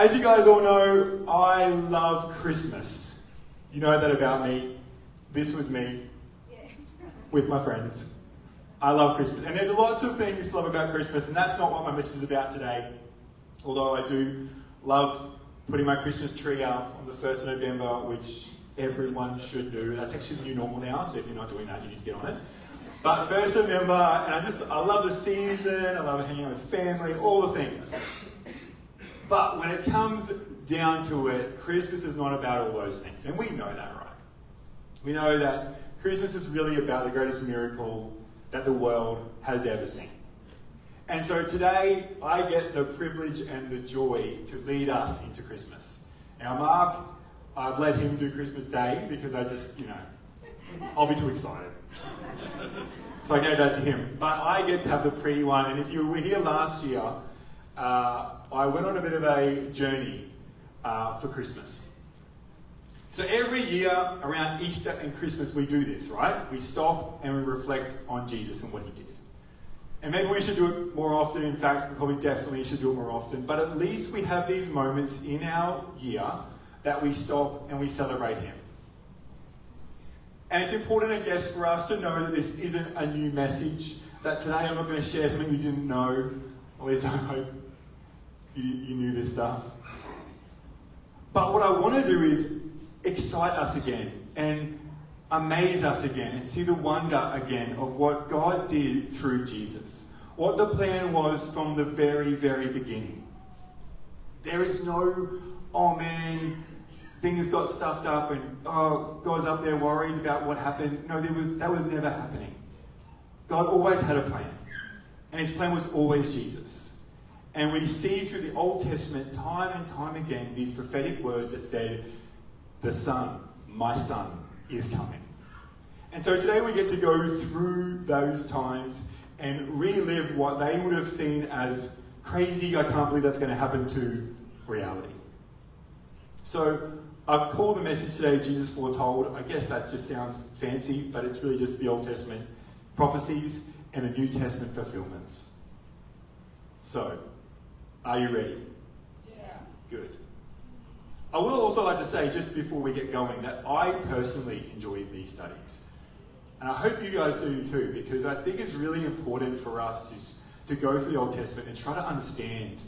As you guys all know, I love Christmas. You know that about me. This was me with my friends. I love Christmas. And there's lots of things to love about Christmas, and that's not what my message is about today. Although I do love putting my Christmas tree up on the 1st of November, which everyone should do. That's actually the new normal now, so if you're not doing that, you need to get on it. But 1st of November, and I just, I love the season, I love hanging out with family, all the things. But when it comes down to it, Christmas is not about all those things. And we know that, right? We know that Christmas is really about the greatest miracle that the world has ever seen. And so today, I get the privilege and the joy to lead us into Christmas. Now, Mark, I've let him do Christmas Day because I just, you know, I'll be too excited. So I gave that to him. But I get to have the pre one. And if you were here last year, uh, I went on a bit of a journey uh, for Christmas. So every year around Easter and Christmas, we do this, right? We stop and we reflect on Jesus and what he did. And maybe we should do it more often. In fact, we probably definitely should do it more often. But at least we have these moments in our year that we stop and we celebrate him. And it's important, I guess, for us to know that this isn't a new message. That today I'm not going to share something you didn't know. At least I hope you, you knew this stuff. But what I want to do is excite us again and amaze us again and see the wonder again of what God did through Jesus. What the plan was from the very, very beginning. There is no, oh man, things got stuffed up and oh, God's up there worried about what happened. No, there was, that was never happening. God always had a plan. And his plan was always Jesus. And we see through the Old Testament time and time again these prophetic words that said, the Son, my Son, is coming. And so today we get to go through those times and relive what they would have seen as crazy, I can't believe that's going to happen to reality. So I've called the message today Jesus Foretold. I guess that just sounds fancy, but it's really just the Old Testament prophecies and the New Testament fulfillments. So, are you ready? Yeah. Good. I will also like to say, just before we get going, that I personally enjoy these studies. And I hope you guys do too, because I think it's really important for us to, to go through the Old Testament and try to understand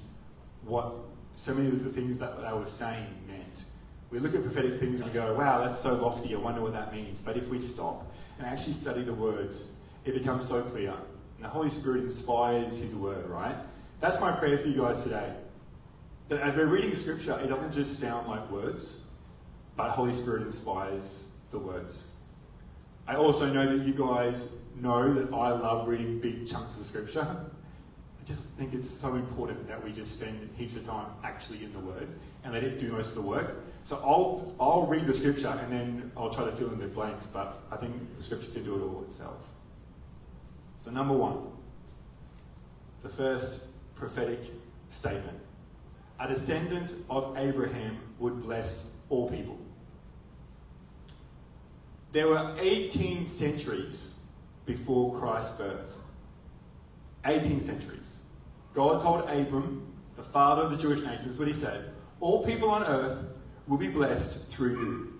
what so many of the things that they were saying meant. We look at prophetic things and we go, wow, that's so lofty, I wonder what that means. But if we stop and actually study the words, it becomes so clear. And the Holy Spirit inspires His word, right? That's my prayer for you guys today that as we're reading scripture, it doesn't just sound like words, but Holy Spirit inspires the words. I also know that you guys know that I love reading big chunks of scripture. I just think it's so important that we just spend heaps of time actually in the Word and let it do most of the work. So I'll, I'll read the scripture and then I'll try to fill in the blanks, but I think the scripture can do it all itself. So, number one, the first prophetic statement a descendant of Abraham would bless all people. There were 18 centuries before Christ's birth. 18 centuries. God told Abram, the father of the Jewish nation, this is what he said all people on earth will be blessed through you.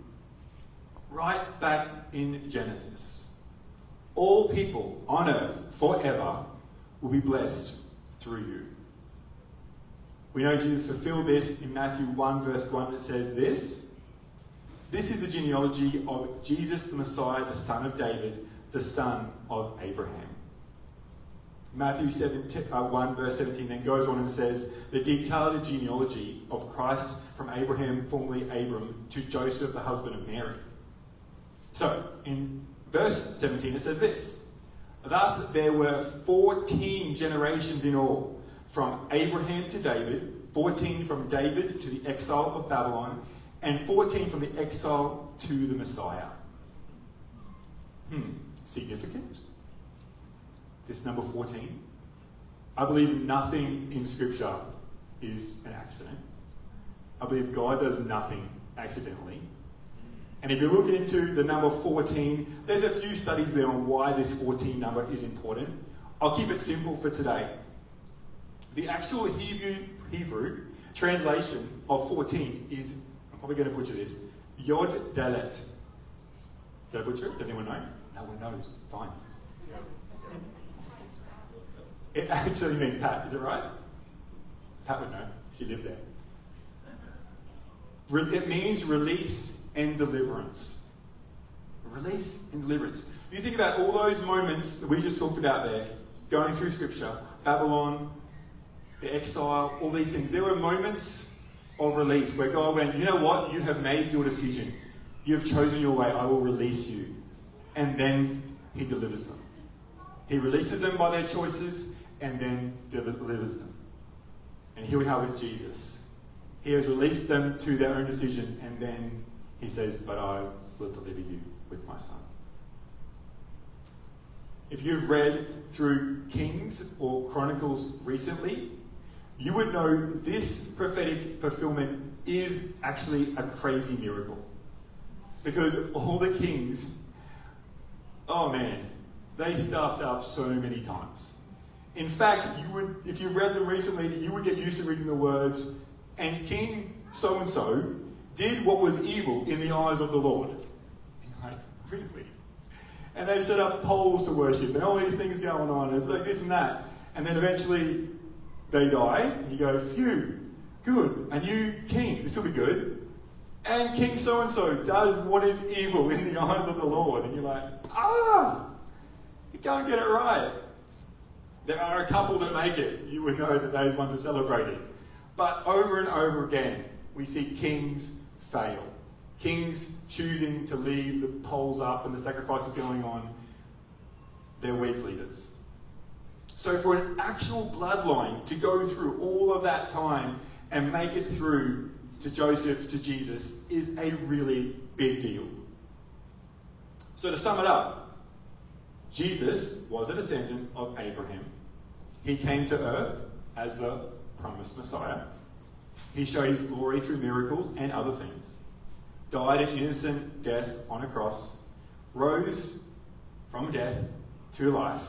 Right back in Genesis. All people on earth forever will be blessed through you. We know Jesus fulfilled this in Matthew 1, verse 1, that says this This is the genealogy of Jesus the Messiah, the son of David, the son of Abraham. Matthew 7, uh, 1, verse 17 then goes on and says, The detailed genealogy of Christ from Abraham, formerly Abram, to Joseph, the husband of Mary. So, in verse 17, it says this Thus there were 14 generations in all from Abraham to David, 14 from David to the exile of Babylon, and 14 from the exile to the Messiah. Hmm, significant? This number 14? I believe nothing in Scripture is an accident. I believe God does nothing accidentally. And if you look into the number 14, there's a few studies there on why this 14 number is important. I'll keep it simple for today. The actual Hebrew, Hebrew translation of 14 is, I'm probably going to butcher this, Yod Dalet. Did I butcher it? Did anyone know? No one knows. Fine. It actually means Pat, is it right? Pat would know. She lived there. It means release and deliverance. Release and deliverance. You think about all those moments that we just talked about there, going through Scripture, Babylon, the exile, all these things. There were moments of release where God went, you know what? You have made your decision. You have chosen your way. I will release you. And then He delivers them. He releases them by their choices and then delivers them. And here we are with Jesus. He has released them to their own decisions, and then he says, But I will deliver you with my son. If you've read through Kings or Chronicles recently, you would know this prophetic fulfillment is actually a crazy miracle. Because all the kings, oh man, they stuffed up so many times. In fact, you would, if you read them recently, you would get used to reading the words, and King so and so did what was evil in the eyes of the Lord. Like, really? And they set up poles to worship, and all these things going on. And it's like this and that. And then eventually they die, and you go, phew, good, a new king, this will be good. And King so and so does what is evil in the eyes of the Lord. And you're like, ah, you can't get it right. There are a couple that make it. You would know that those ones are celebrated. But over and over again, we see kings fail. Kings choosing to leave the poles up and the sacrifices going on. They're weak leaders. So, for an actual bloodline to go through all of that time and make it through to Joseph, to Jesus, is a really big deal. So, to sum it up, Jesus was a descendant of Abraham. He came to earth as the promised Messiah. He showed his glory through miracles and other things. Died an innocent death on a cross, rose from death to life,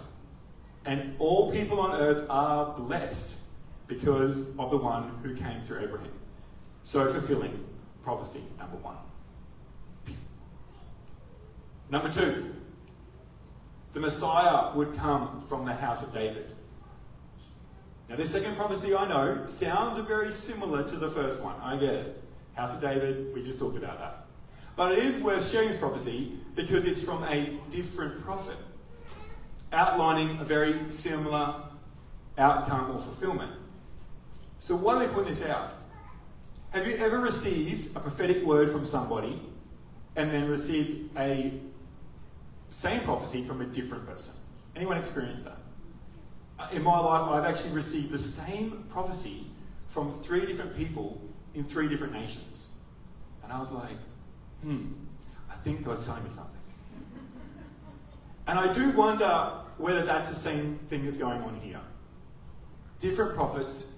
and all people on earth are blessed because of the one who came through Abraham. So fulfilling prophecy number one. Number two, the Messiah would come from the house of David. Now, this second prophecy I know sounds very similar to the first one. I get it. House of David, we just talked about that. But it is worth sharing this prophecy because it's from a different prophet, outlining a very similar outcome or fulfillment. So, why are we putting this out? Have you ever received a prophetic word from somebody and then received a same prophecy from a different person. Anyone experienced that? Uh, in my life, I've actually received the same prophecy from three different people in three different nations. And I was like, hmm, I think God's telling me something. And I do wonder whether that's the same thing that's going on here. Different prophets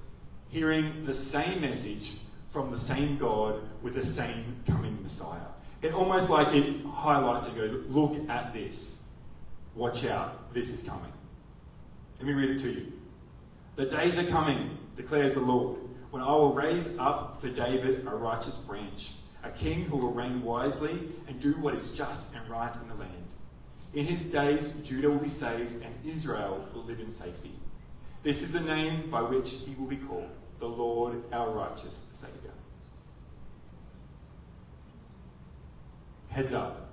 hearing the same message from the same God with the same coming Messiah it almost like it highlights and goes, look at this. Watch out, this is coming. Let me read it to you. The days are coming, declares the Lord, when I will raise up for David a righteous branch, a king who will reign wisely and do what is just and right in the land. In his days, Judah will be saved and Israel will live in safety. This is the name by which he will be called, the Lord our righteous Saviour. Heads up.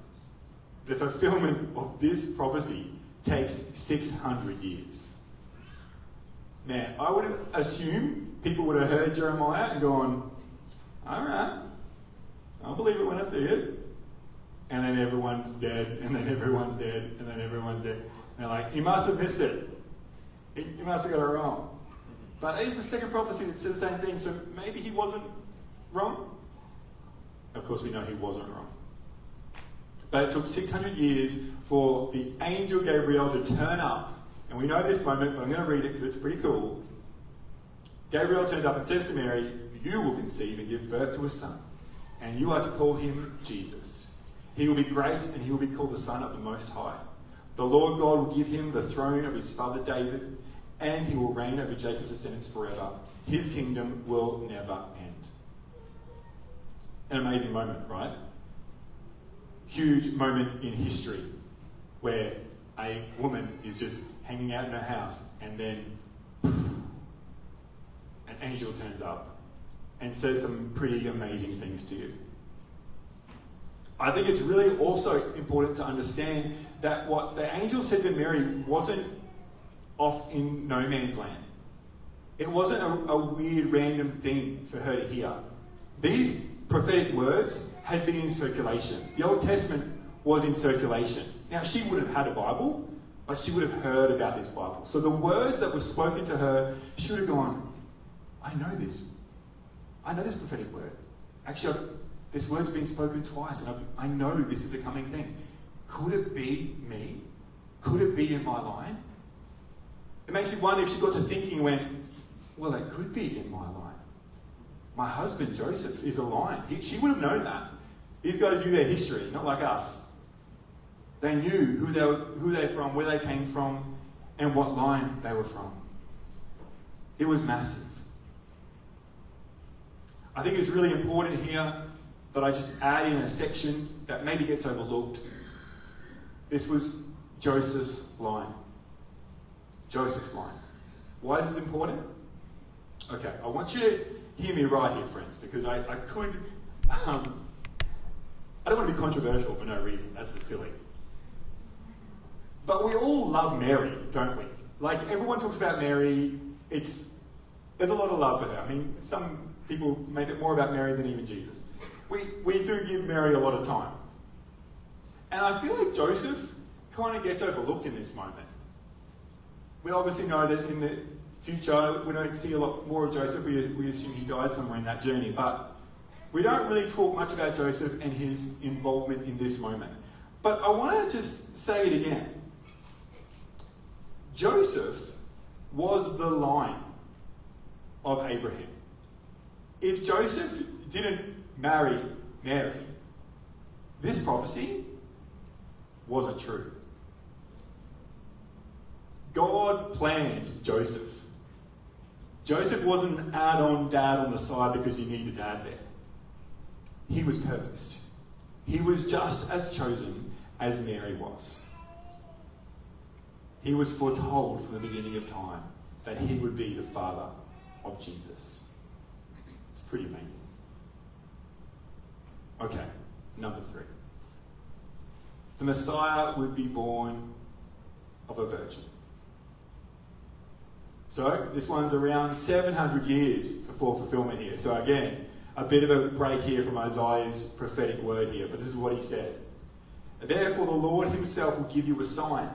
The fulfillment of this prophecy takes 600 years. Man, I would assume people would have heard Jeremiah and gone, all right, I'll believe it when I see it. And then everyone's dead, and then everyone's dead, and then everyone's dead. And they're like, you must have missed it. You must have got it wrong. But it's the second prophecy that says the same thing, so maybe he wasn't wrong. Of course, we know he wasn't wrong. But it took 600 years for the angel Gabriel to turn up. And we know this moment, but I'm going to read it because it's pretty cool. Gabriel turns up and says to Mary, You will conceive and give birth to a son, and you are to call him Jesus. He will be great, and he will be called the Son of the Most High. The Lord God will give him the throne of his father David, and he will reign over Jacob's descendants forever. His kingdom will never end. An amazing moment, right? Huge moment in history where a woman is just hanging out in her house and then an angel turns up and says some pretty amazing things to you. I think it's really also important to understand that what the angel said to Mary wasn't off in no man's land. It wasn't a, a weird random thing for her to hear. These prophetic words had been in circulation. The Old Testament was in circulation. Now, she would have had a Bible, but she would have heard about this Bible. So the words that were spoken to her, she would have gone, I know this. I know this prophetic word. Actually, this word's been spoken twice, and I, I know this is a coming thing. Could it be me? Could it be in my line? It makes you wonder if she got to thinking and went, well, it could be in my line. My husband, Joseph, is a line. He, she would have known that. These guys knew their history, not like us. They knew who they were, who they're from, where they came from, and what line they were from. It was massive. I think it's really important here that I just add in a section that maybe gets overlooked. This was Joseph's line. Joseph's line. Why is this important? Okay, I want you to hear me right here, friends, because I, I could. Um, I don't want to be controversial for no reason. That's just silly. But we all love Mary, don't we? Like everyone talks about Mary. It's there's a lot of love for her. I mean, some people make it more about Mary than even Jesus. We we do give Mary a lot of time, and I feel like Joseph kind of gets overlooked in this moment. We obviously know that in the future we don't see a lot more of Joseph. We, we assume he died somewhere in that journey, but we don't really talk much about Joseph and his involvement in this moment. But I want to just say it again. Joseph was the line of Abraham. If Joseph didn't marry Mary, this prophecy wasn't true. God planned Joseph. Joseph wasn't an add on dad on the side because you need a dad there. He was purposed. He was just as chosen as Mary was. He was foretold from the beginning of time that he would be the father of Jesus. It's pretty amazing. Okay, number three. The Messiah would be born of a virgin. So this one's around 700 years before fulfillment here. So again, a bit of a break here from Isaiah's prophetic word here, but this is what he said. Therefore, the Lord himself will give you a sign.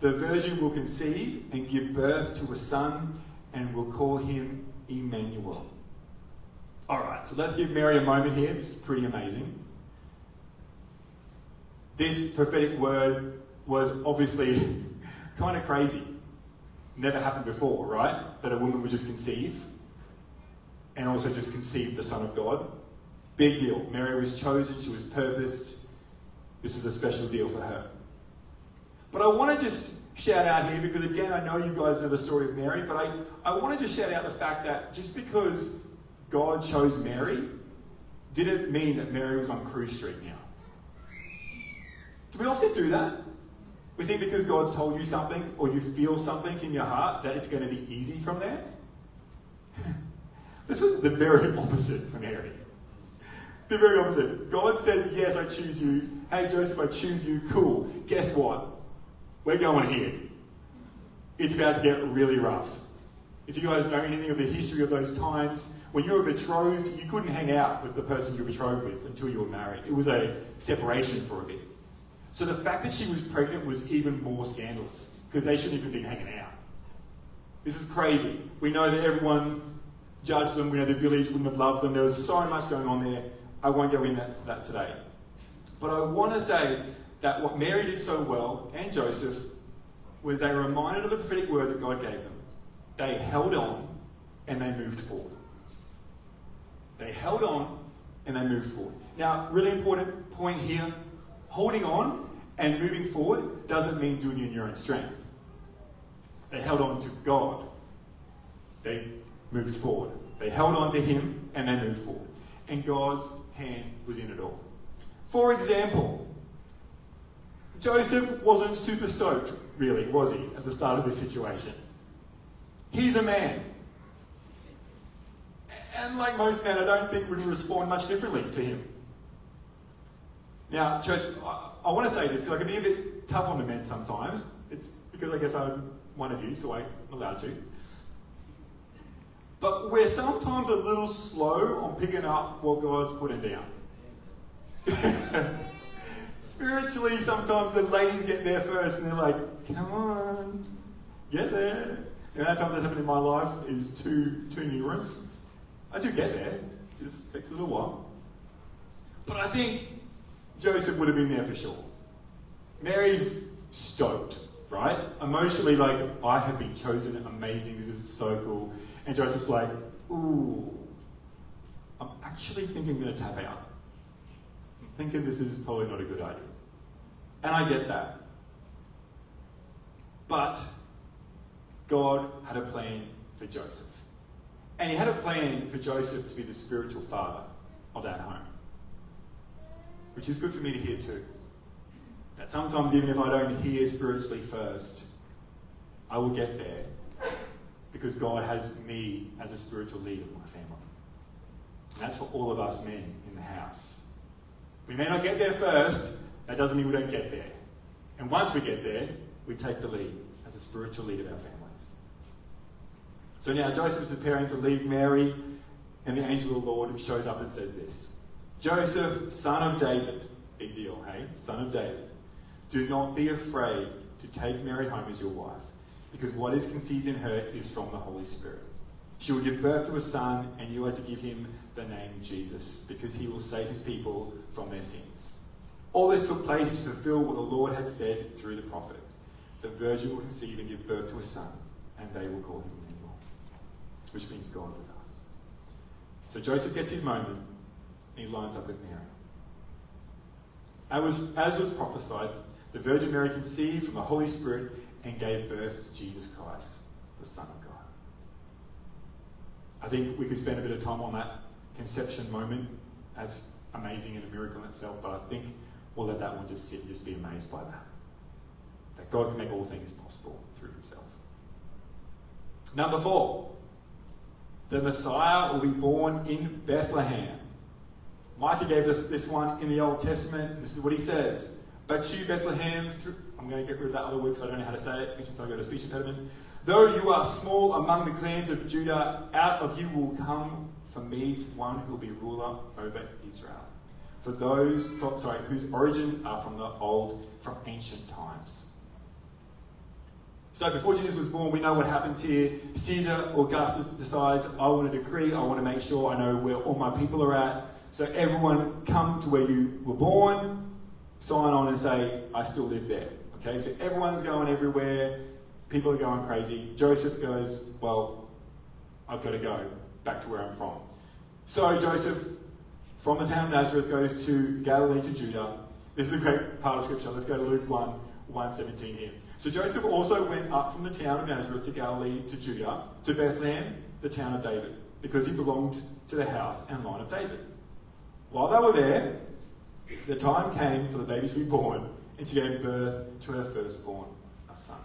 The virgin will conceive and give birth to a son and will call him Emmanuel. All right, so let's give Mary a moment here. This is pretty amazing. This prophetic word was obviously kind of crazy. Never happened before, right? That a woman would just conceive and also just conceive the Son of God. Big deal. Mary was chosen, she was purposed. This was a special deal for her. But I want to just shout out here because, again, I know you guys know the story of Mary, but I, I want to just shout out the fact that just because God chose Mary didn't mean that Mary was on Cruise Street now. Do we often do that? We think because God's told you something or you feel something in your heart that it's going to be easy from there. this was the very opposite for Mary. The very opposite. God says, Yes, I choose you. Hey, Joseph, I choose you. Cool. Guess what? We're going here. It's about to get really rough. If you guys know anything of the history of those times, when you were betrothed, you couldn't hang out with the person you were betrothed with until you were married. It was a separation for a bit. So the fact that she was pregnant was even more scandalous because they shouldn't even be hanging out. This is crazy. We know that everyone judged them. We know the village wouldn't have loved them. There was so much going on there. I won't go into that, today. But I want to say that what Mary did so well and Joseph was they reminded of the prophetic word that God gave them. They held on and they moved forward. They held on and they moved forward. Now, really important point here holding on and moving forward doesn't mean doing it in your own strength. They held on to God. They moved forward. They held on to Him and they moved forward. And God's hand was in it all. For example, Joseph wasn't super stoked, really, was he, at the start of this situation? He's a man. And like most men, I don't think would respond much differently to him. Now, church, I, I want to say this because I can be a bit tough on the men sometimes. It's because I guess I'm one of you, so I'm allowed to. But we're sometimes a little slow on picking up what God's putting down. Spiritually, sometimes the ladies get there first and they're like, come on, get there. The amount of times that's happened in my life is too, too numerous. I do get there, it just takes a little while. But I think Joseph would have been there for sure. Mary's stoked, right? Emotionally, like, I have been chosen, amazing, this is so cool. And Joseph's like, ooh, I'm actually thinking I'm going to tap out. I'm thinking this is probably not a good idea. And I get that. But God had a plan for Joseph. And he had a plan for Joseph to be the spiritual father of that home. Which is good for me to hear too. That sometimes, even if I don't hear spiritually first, I will get there because God has me as a spiritual leader of my family. And that's for all of us men in the house. We may not get there first, that doesn't mean we don't get there. And once we get there, we take the lead as a spiritual leader of our families. So now Joseph is preparing to leave Mary, and the angel of the Lord shows up and says this Joseph, son of David, big deal, hey? Son of David, do not be afraid to take Mary home as your wife because what is conceived in her is from the Holy Spirit. She will give birth to a son, and you are to give him the name Jesus, because he will save his people from their sins. All this took place to fulfill what the Lord had said through the prophet. The virgin will conceive and give birth to a son, and they will call him which means God with us. So Joseph gets his moment, and he lines up with Mary. As was, as was prophesied, the Virgin Mary conceived from the Holy Spirit and gave birth to Jesus Christ, the Son of God. I think we could spend a bit of time on that conception moment. That's amazing and a miracle in itself, but I think we'll let that one just sit and just be amazed by that. That God can make all things possible through himself. Number four, the Messiah will be born in Bethlehem. Micah gave us this one in the Old Testament. This is what he says. But you, Bethlehem, I'm going to get rid of that other word because I don't know how to say it, which means I go to speech impediment. Though you are small among the clans of Judah, out of you will come for me one who will be ruler over Israel. For those, sorry, whose origins are from the old, from ancient times. So before Jesus was born, we know what happens here. Caesar Augustus decides, I want a decree, I want to make sure I know where all my people are at. So everyone come to where you were born, sign on and say, I still live there. Okay, so everyone's going everywhere. People are going crazy. Joseph goes, Well, I've got to go back to where I'm from. So Joseph, from the town of Nazareth, goes to Galilee to Judah. This is a great part of scripture. Let's go to Luke 1 117 here. So Joseph also went up from the town of Nazareth to Galilee to Judah, to Bethlehem, the town of David, because he belonged to the house and line of David. While they were there, the time came for the baby to be born, and she gave birth to her firstborn, a son.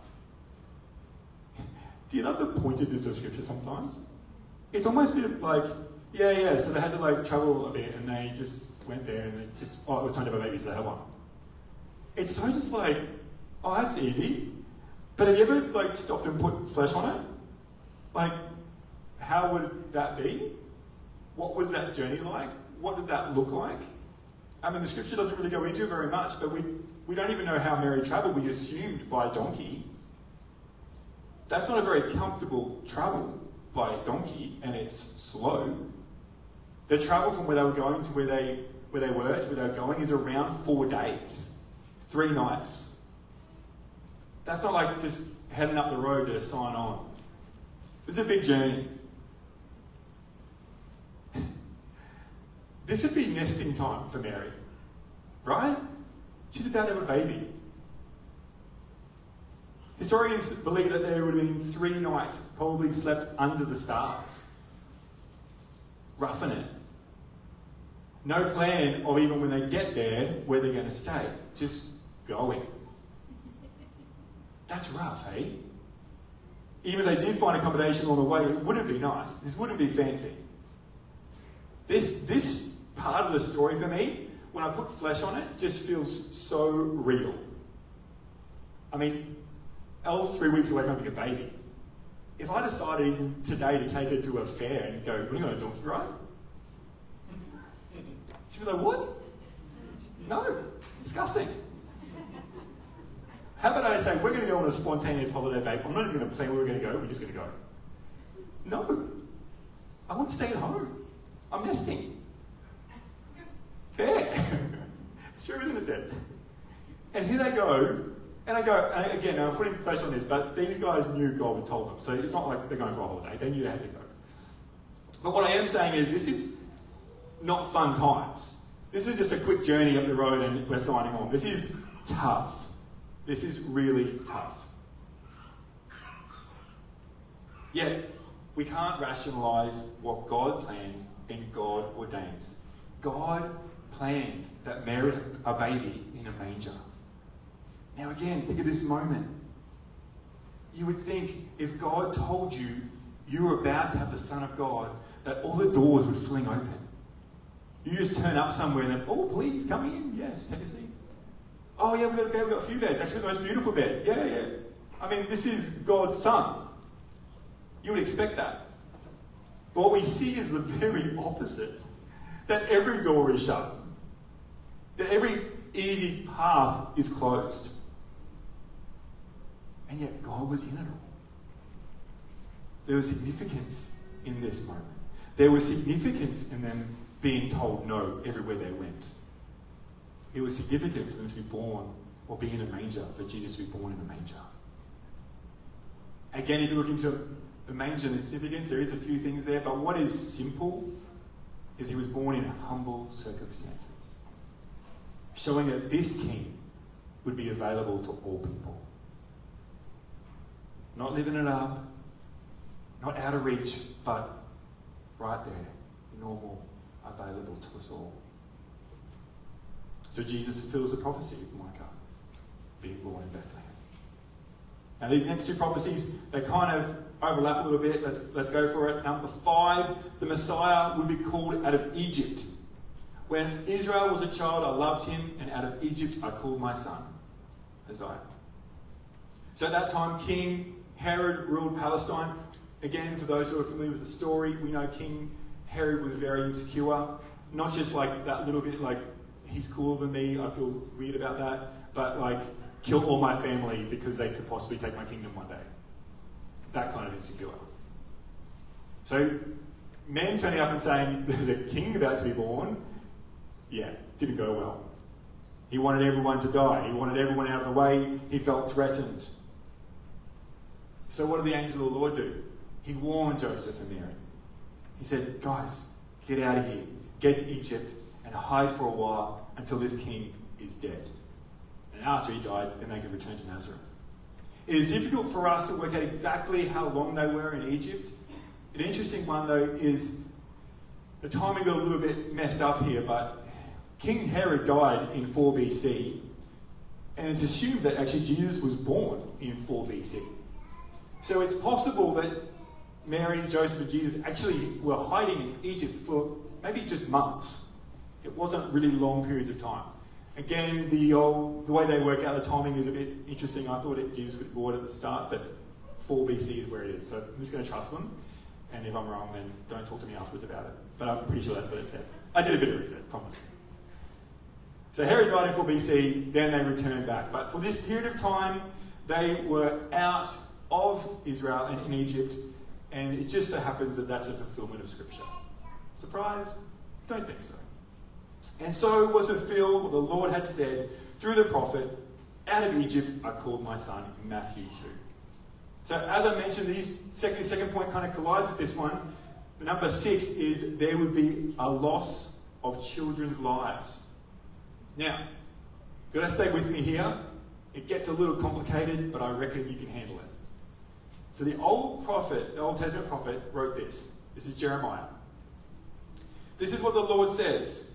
Do you love the pointedness of scripture sometimes? It's almost a bit like, yeah, yeah, so they had to like travel a bit and they just went there and they just, oh, it was time to have a baby, so they had one. It's so just like, oh, that's easy. But have you ever like stopped and put flesh on it? Like, how would that be? What was that journey like? What did that look like? I mean, the scripture doesn't really go into very much, but we, we don't even know how Mary traveled. We assumed by donkey. That's not a very comfortable travel by donkey, and it's slow. The travel from where they were going to where they, where they were to where they were going is around four days, three nights. That's not like just heading up the road to sign on. It's a big journey. This would be nesting time for Mary, right? She's about to have a baby. Historians believe that there would have been three nights, probably slept under the stars. Roughing it. No plan of even when they get there where they're going to stay. Just going. That's rough, hey? Even if they do find accommodation on the way, it wouldn't be nice. This wouldn't be fancy. This, this part of the story for me, when I put flesh on it, just feels so real. I mean, Elle's three weeks away from having a baby. If I decided today to take her to a fair and go, we're going to donkey ride, she'd be like, what? No, disgusting. How about I say, we're going to go on a spontaneous holiday, babe. I'm not even going to plan where we're going to go, we're just going to go. No. I want to stay at home. I'm nesting. There. it's true, isn't it? And here they go, and I go, and again, I'm putting flesh on this, but these guys knew God had told them. So it's not like they're going for a holiday. They knew they had to go. But what I am saying is this is not fun times. This is just a quick journey up the road and we're signing on. This is tough. This is really tough. Yet, we can't rationalize what God plans and God ordains. God planned that Mary had a baby in a manger. Now, again, think of this moment. You would think if God told you you were about to have the Son of God, that all the doors would fling open. You just turn up somewhere and oh, please, come in. Yes, take a seat. Oh, yeah, we've got a bed, we've got a few beds. Actually, the most beautiful bed. Yeah, yeah. I mean, this is God's Son. You would expect that. But what we see is the very opposite that every door is shut, that every easy path is closed. And yet, God was in it all. There was significance in this moment. There was significance in them being told no everywhere they went. It was significant for them to be born or be in a manger, for Jesus to be born in a manger. Again, if you look into the manger and the significance, there is a few things there, but what is simple is he was born in humble circumstances, showing that this king would be available to all people. Not living it up, not out of reach, but right there, normal, available to us all. So Jesus fulfills the prophecy of Micah, being born in Bethlehem. Now these next two prophecies, they kind of overlap a little bit. Let's, let's go for it. Number five, the Messiah would be called out of Egypt. When Israel was a child, I loved him, and out of Egypt I called my son, Isaiah. So at that time, King Herod ruled Palestine. Again, for those who are familiar with the story, we know King Herod was very insecure. Not just like that little bit like he's cooler than me, I feel weird about that, but like kill all my family because they could possibly take my kingdom one day. That kind of insecure. So, men turning up and saying there's a king about to be born, yeah, didn't go well. He wanted everyone to die. He wanted everyone out of the way. He felt threatened. So, what did the angel of the Lord do? He warned Joseph and Mary. He said, Guys, get out of here. Get to Egypt and hide for a while until this king is dead. And after he died, then they could return to Nazareth. It is difficult for us to work out exactly how long they were in Egypt. An interesting one, though, is the timing got a little bit messed up here, but King Herod died in 4 BC, and it's assumed that actually Jesus was born in 4 BC. So it's possible that Mary, Joseph, and Jesus actually were hiding in Egypt for maybe just months. It wasn't really long periods of time. Again, the, old, the way they work out the timing is a bit interesting. I thought it, was born at the start, but 4 BC is where it is. So I'm just going to trust them. And if I'm wrong, then don't talk to me afterwards about it. But I'm pretty sure that's what it said. I did a bit of research, promise. So Herod died in 4 BC, then they returned back. But for this period of time, they were out of Israel and in Egypt, and it just so happens that that's a fulfillment of Scripture. Surprise? Don't think so. And so was fulfilled what the Lord had said through the prophet, Out of Egypt I called my son, Matthew 2. So, as I mentioned, these second, second point kind of collides with this one. The number six is there would be a loss of children's lives. Now, got to stay with me here. It gets a little complicated, but I reckon you can handle it. So the old prophet, the Old Testament prophet, wrote this. This is Jeremiah. This is what the Lord says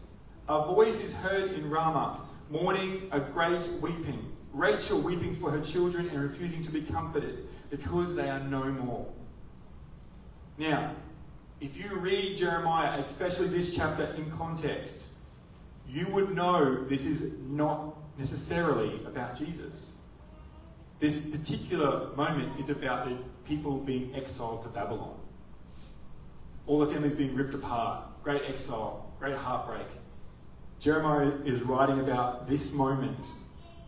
A voice is heard in Ramah, mourning a great weeping. Rachel weeping for her children and refusing to be comforted because they are no more. Now, if you read Jeremiah, especially this chapter in context, you would know this is not necessarily about Jesus. This particular moment is about the people being exiled to Babylon. All the families being ripped apart, great exile, great heartbreak. Jeremiah is writing about this moment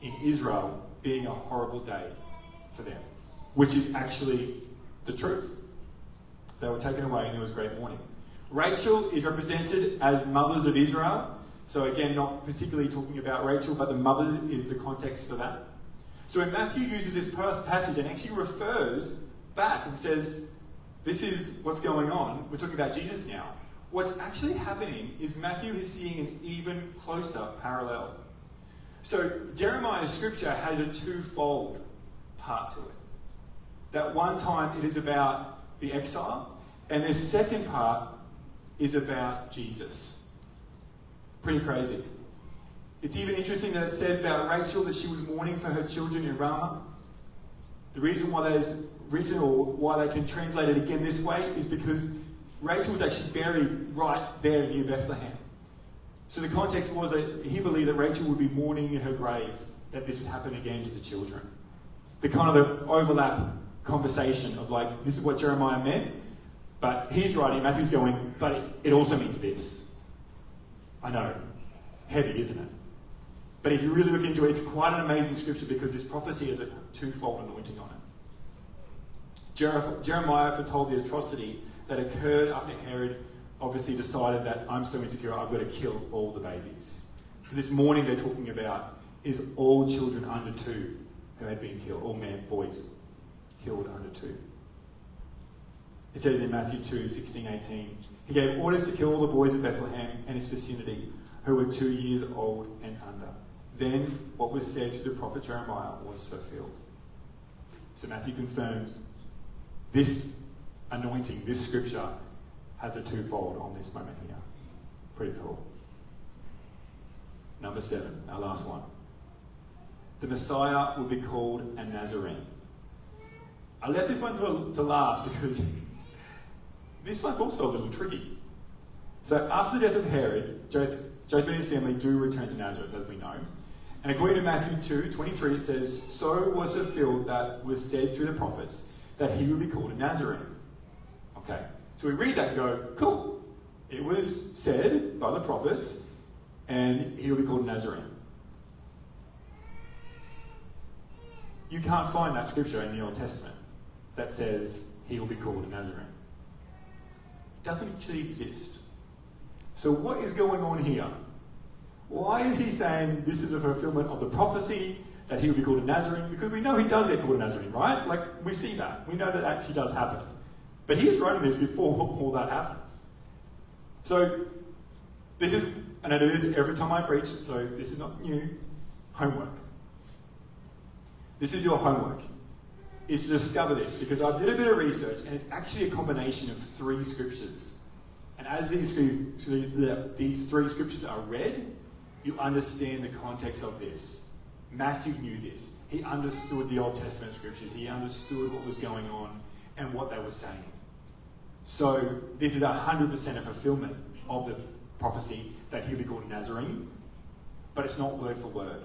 in Israel being a horrible day for them, which is actually the truth. They were taken away and there was great mourning. Rachel is represented as mothers of Israel. So, again, not particularly talking about Rachel, but the mother is the context for that. So, when Matthew uses this passage and actually refers back and says, This is what's going on, we're talking about Jesus now. What's actually happening is Matthew is seeing an even closer parallel. So, Jeremiah's scripture has a twofold part to it. That one time it is about the exile. And the second part is about Jesus. Pretty crazy. It's even interesting that it says about Rachel that she was mourning for her children in Ramah. The reason why there's written or why they can translate it again this way is because Rachel was actually buried right there near Bethlehem. So the context was that he believed that Rachel would be mourning in her grave that this would happen again to the children. The kind of the overlap conversation of like, this is what Jeremiah meant, but he's writing, Matthew's going, but it, also means this. I know, heavy, isn't it? But if you really look into it, it's quite an amazing scripture because this prophecy has a twofold anointing on it. Jeremiah foretold the atrocity that occurred after Herod obviously decided that I'm so insecure, I've got to kill all the babies. So this mourning they're talking about is all children under two who had been killed, all men, boys killed under two. It says in Matthew 2 16, 18, He gave orders to kill all the boys in Bethlehem and its vicinity who were two years old and under. Then what was said to the prophet Jeremiah was fulfilled. So Matthew confirms this anointing, this scripture, has a twofold on this moment here. Pretty cool. Number seven, our last one. The Messiah will be called a Nazarene. I left this one to, to last because this one's also a little tricky. So after the death of Herod, Joseph, Joseph and his family do return to Nazareth, as we know. And according to Matthew 2 23, it says, So was fulfilled that was said through the prophets that he would be called a Nazarene. Okay, so we read that and go, Cool. It was said by the prophets, and he will be called Nazarene. You can't find that scripture in the Old Testament that says he will be called a Nazarene. It doesn't actually exist. So, what is going on here? Why is he saying this is a fulfillment of the prophecy that he will be called a Nazarene? Because we know he does get called a Nazarene, right? Like, we see that. We know that actually does happen. But he is writing this before all that happens. So, this is, and I do this every time I preach, so this is not new, homework. This is your homework is to discover this because I did a bit of research and it's actually a combination of three scriptures. And as these, these three scriptures are read, you understand the context of this. Matthew knew this. He understood the Old Testament scriptures. He understood what was going on and what they were saying. So this is 100% a fulfillment of the prophecy that he'll be called Nazarene, but it's not word for word.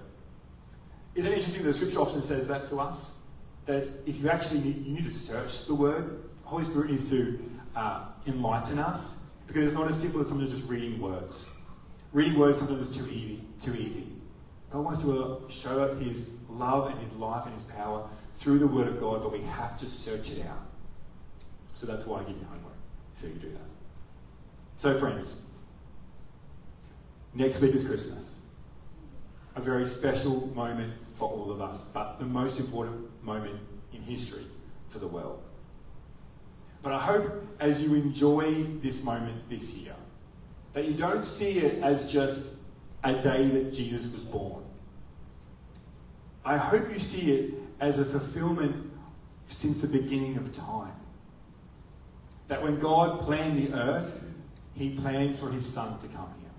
Isn't it interesting that the scripture often says that to us? that if you actually need, you need to search the word, Holy Spirit needs to uh, enlighten us because it's not as simple as sometimes just reading words. Reading words sometimes is too easy. Too easy. God wants to uh, show up His love and His life and His power through the Word of God, but we have to search it out. So that's why I give you homework, so you do that. So, friends, next week is Christmas. A very special moment for all of us, but the most important moment in history for the world. But I hope as you enjoy this moment this year, that you don't see it as just a day that Jesus was born. I hope you see it as a fulfillment since the beginning of time. That when God planned the earth, he planned for his son to come here.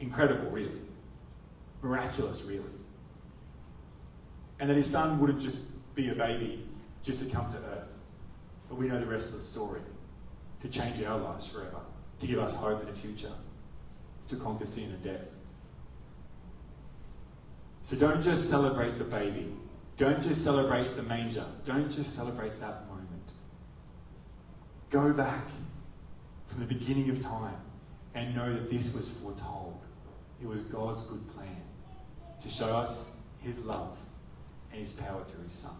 Incredible, really. Miraculous, really. And that his son wouldn't just be a baby just to come to earth. But we know the rest of the story to change our lives forever, to give us hope in the future, to conquer sin and death. So don't just celebrate the baby. Don't just celebrate the manger. Don't just celebrate that. Go back from the beginning of time and know that this was foretold. It was God's good plan to show us his love and his power through his son.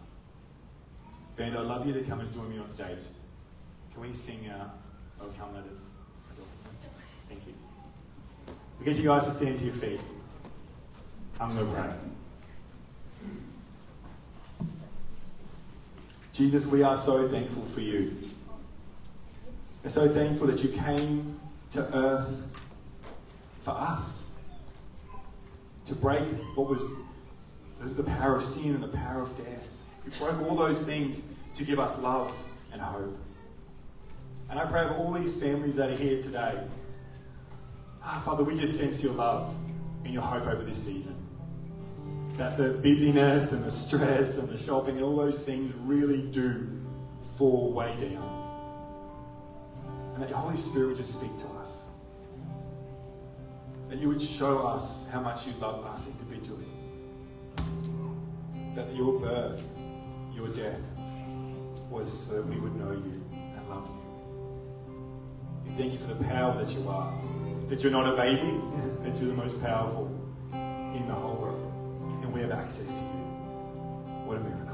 Band, I'd love you to come and join me on stage. Can we sing uh, Oh Come Let Us? Thank you. We get you guys to stand to your feet. I'm going to pray. Jesus, we are so thankful for you. We're so thankful that you came to earth for us to break what was the power of sin and the power of death. You broke all those things to give us love and hope. And I pray for all these families that are here today. Ah, Father, we just sense your love and your hope over this season. That the busyness and the stress and the shopping and all those things really do fall way down. And that your Holy Spirit would just speak to us. That you would show us how much you love us individually. That your birth, your death, was so we would know you and love you. And thank you for the power that you are. That you're not a baby, that you're the most powerful in the whole world. And we have access to you. What a miracle.